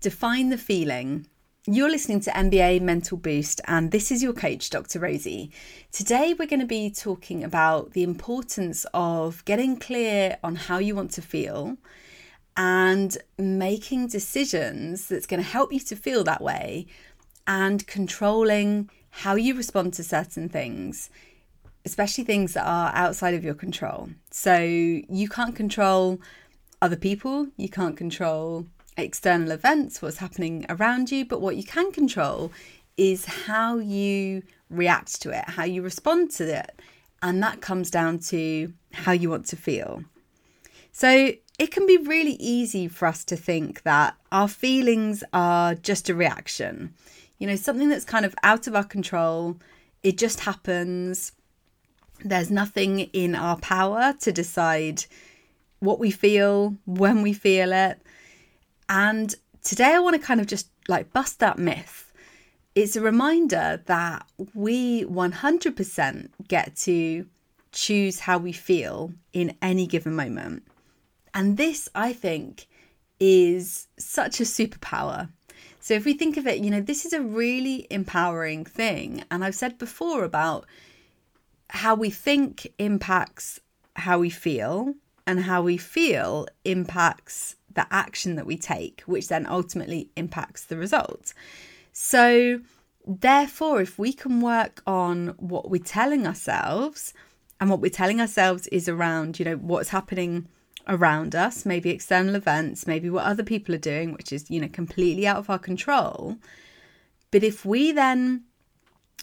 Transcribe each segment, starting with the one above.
Define the feeling. You're listening to NBA Mental Boost, and this is your coach, Dr. Rosie. Today, we're going to be talking about the importance of getting clear on how you want to feel and making decisions that's going to help you to feel that way and controlling how you respond to certain things, especially things that are outside of your control. So, you can't control other people, you can't control external events, what's happening around you, but what you can control is how you react to it, how you respond to it. And that comes down to how you want to feel. So it can be really easy for us to think that our feelings are just a reaction, you know, something that's kind of out of our control. It just happens. There's nothing in our power to decide what we feel, when we feel it. And today I want to kind of just like bust that myth. It's a reminder that we 100% get to choose how we feel in any given moment. And this, I think, is such a superpower. So if we think of it, you know, this is a really empowering thing. And I've said before about how we think impacts how we feel, and how we feel impacts the action that we take, which then ultimately impacts the result. So, therefore, if we can work on what we're telling ourselves, and what we're telling ourselves is around, you know, what's happening around us, maybe external events, maybe what other people are doing, which is, you know, completely out of our control. But if we then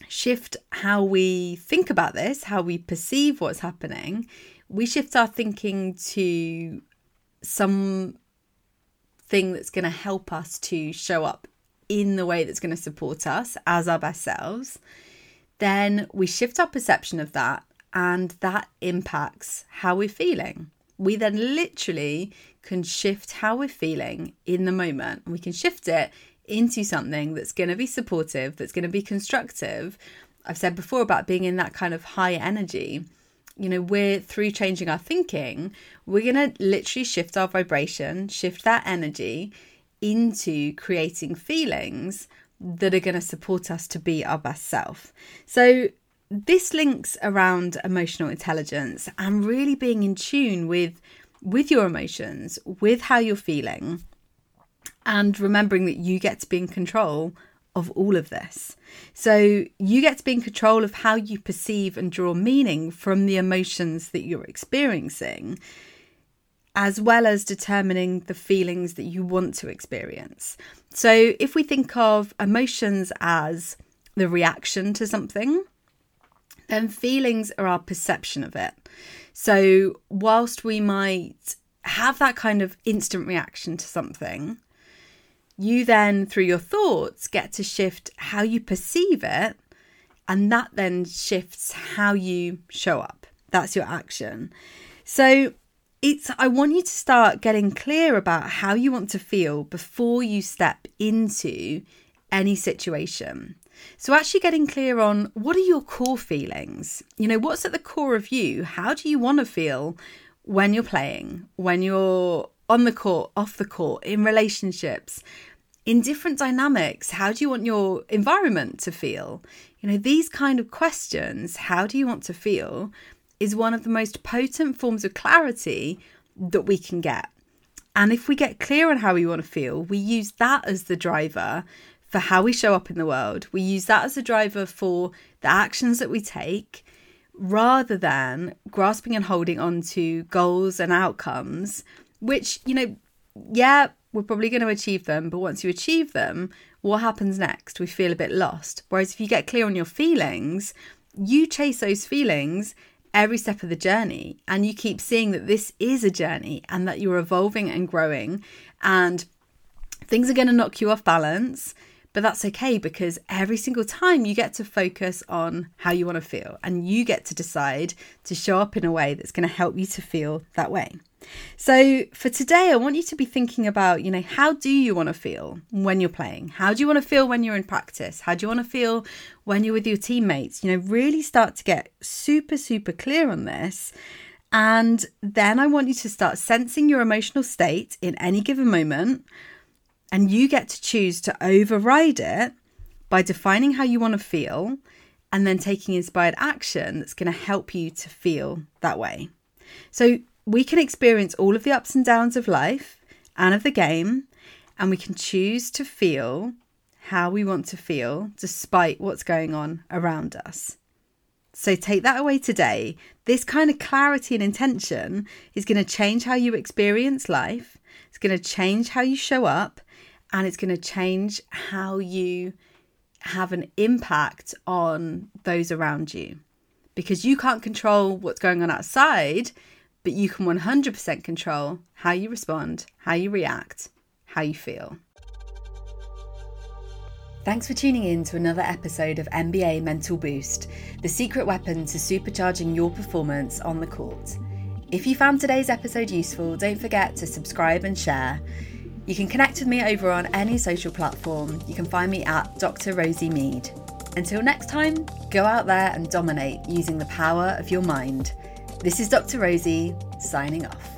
shift how we think about this, how we perceive what's happening, we shift our thinking to some thing that's going to help us to show up in the way that's going to support us as our best selves, then we shift our perception of that and that impacts how we're feeling. We then literally can shift how we're feeling in the moment. We can shift it into something that's going to be supportive, that's going to be constructive. I've said before about being in that kind of high energy you know, we're through changing our thinking, we're going to literally shift our vibration, shift that energy into creating feelings that are going to support us to be our best self. So, this links around emotional intelligence and really being in tune with with your emotions, with how you're feeling, and remembering that you get to be in control of all of this. So you get to be in control of how you perceive and draw meaning from the emotions that you're experiencing, as well as determining the feelings that you want to experience. So if we think of emotions as the reaction to something, then feelings are our perception of it. So whilst we might have that kind of instant reaction to something, you then, through your thoughts, get to shift how you perceive it, and that then shifts how you show up. That's your action. So, it's I want you to start getting clear about how you want to feel before you step into any situation. So, actually getting clear on what are your core feelings? You know, what's at the core of you? How do you want to feel when you're playing, when you're on the court, off the court, in relationships, in different dynamics. How do you want your environment to feel? You know, these kind of questions, how do you want to feel, is one of the most potent forms of clarity that we can get. And if we get clear on how we want to feel, we use that as the driver for how we show up in the world. We use that as a driver for the actions that we take rather than grasping and holding on to goals and outcomes which, you know, yeah, we're probably going to achieve them, but once you achieve them, what happens next? We feel a bit lost. Whereas if you get clear on your feelings, you chase those feelings every step of the journey and you keep seeing that this is a journey and that you're evolving and growing and things are going to knock you off balance but that's okay because every single time you get to focus on how you want to feel and you get to decide to show up in a way that's going to help you to feel that way. So for today, I want you to be thinking about, you know, how do you want to feel when you're playing? How do you want to feel when you're in practice? How do you want to feel when you're with your teammates? You know, really start to get super, super clear on this. And then I want you to start sensing your emotional state in any given moment. And you get to choose to override it by defining how you want to feel and then taking inspired action that's going to help you to feel that way. So we can experience all of the ups and downs of life and of the game, and we can choose to feel how we want to feel despite what's going on around us. So take that away today. This kind of clarity and intention is going to change how you experience life, it's going to change how you show up, and it's going to change how you have an impact on those around you. Because you can't control what's going on outside, but you can 100% control how you respond, how you react, how you feel. Thanks for tuning in to another episode of NBA Mental Boost, the secret weapon to supercharging your performance on the court. If you found today's episode useful, don't forget to subscribe and share. You can connect with me over on any social platform. You can find me at Dr. Rosie Mead. Until next time, go out there and dominate using the power of your mind. This is Dr. Rosie signing off.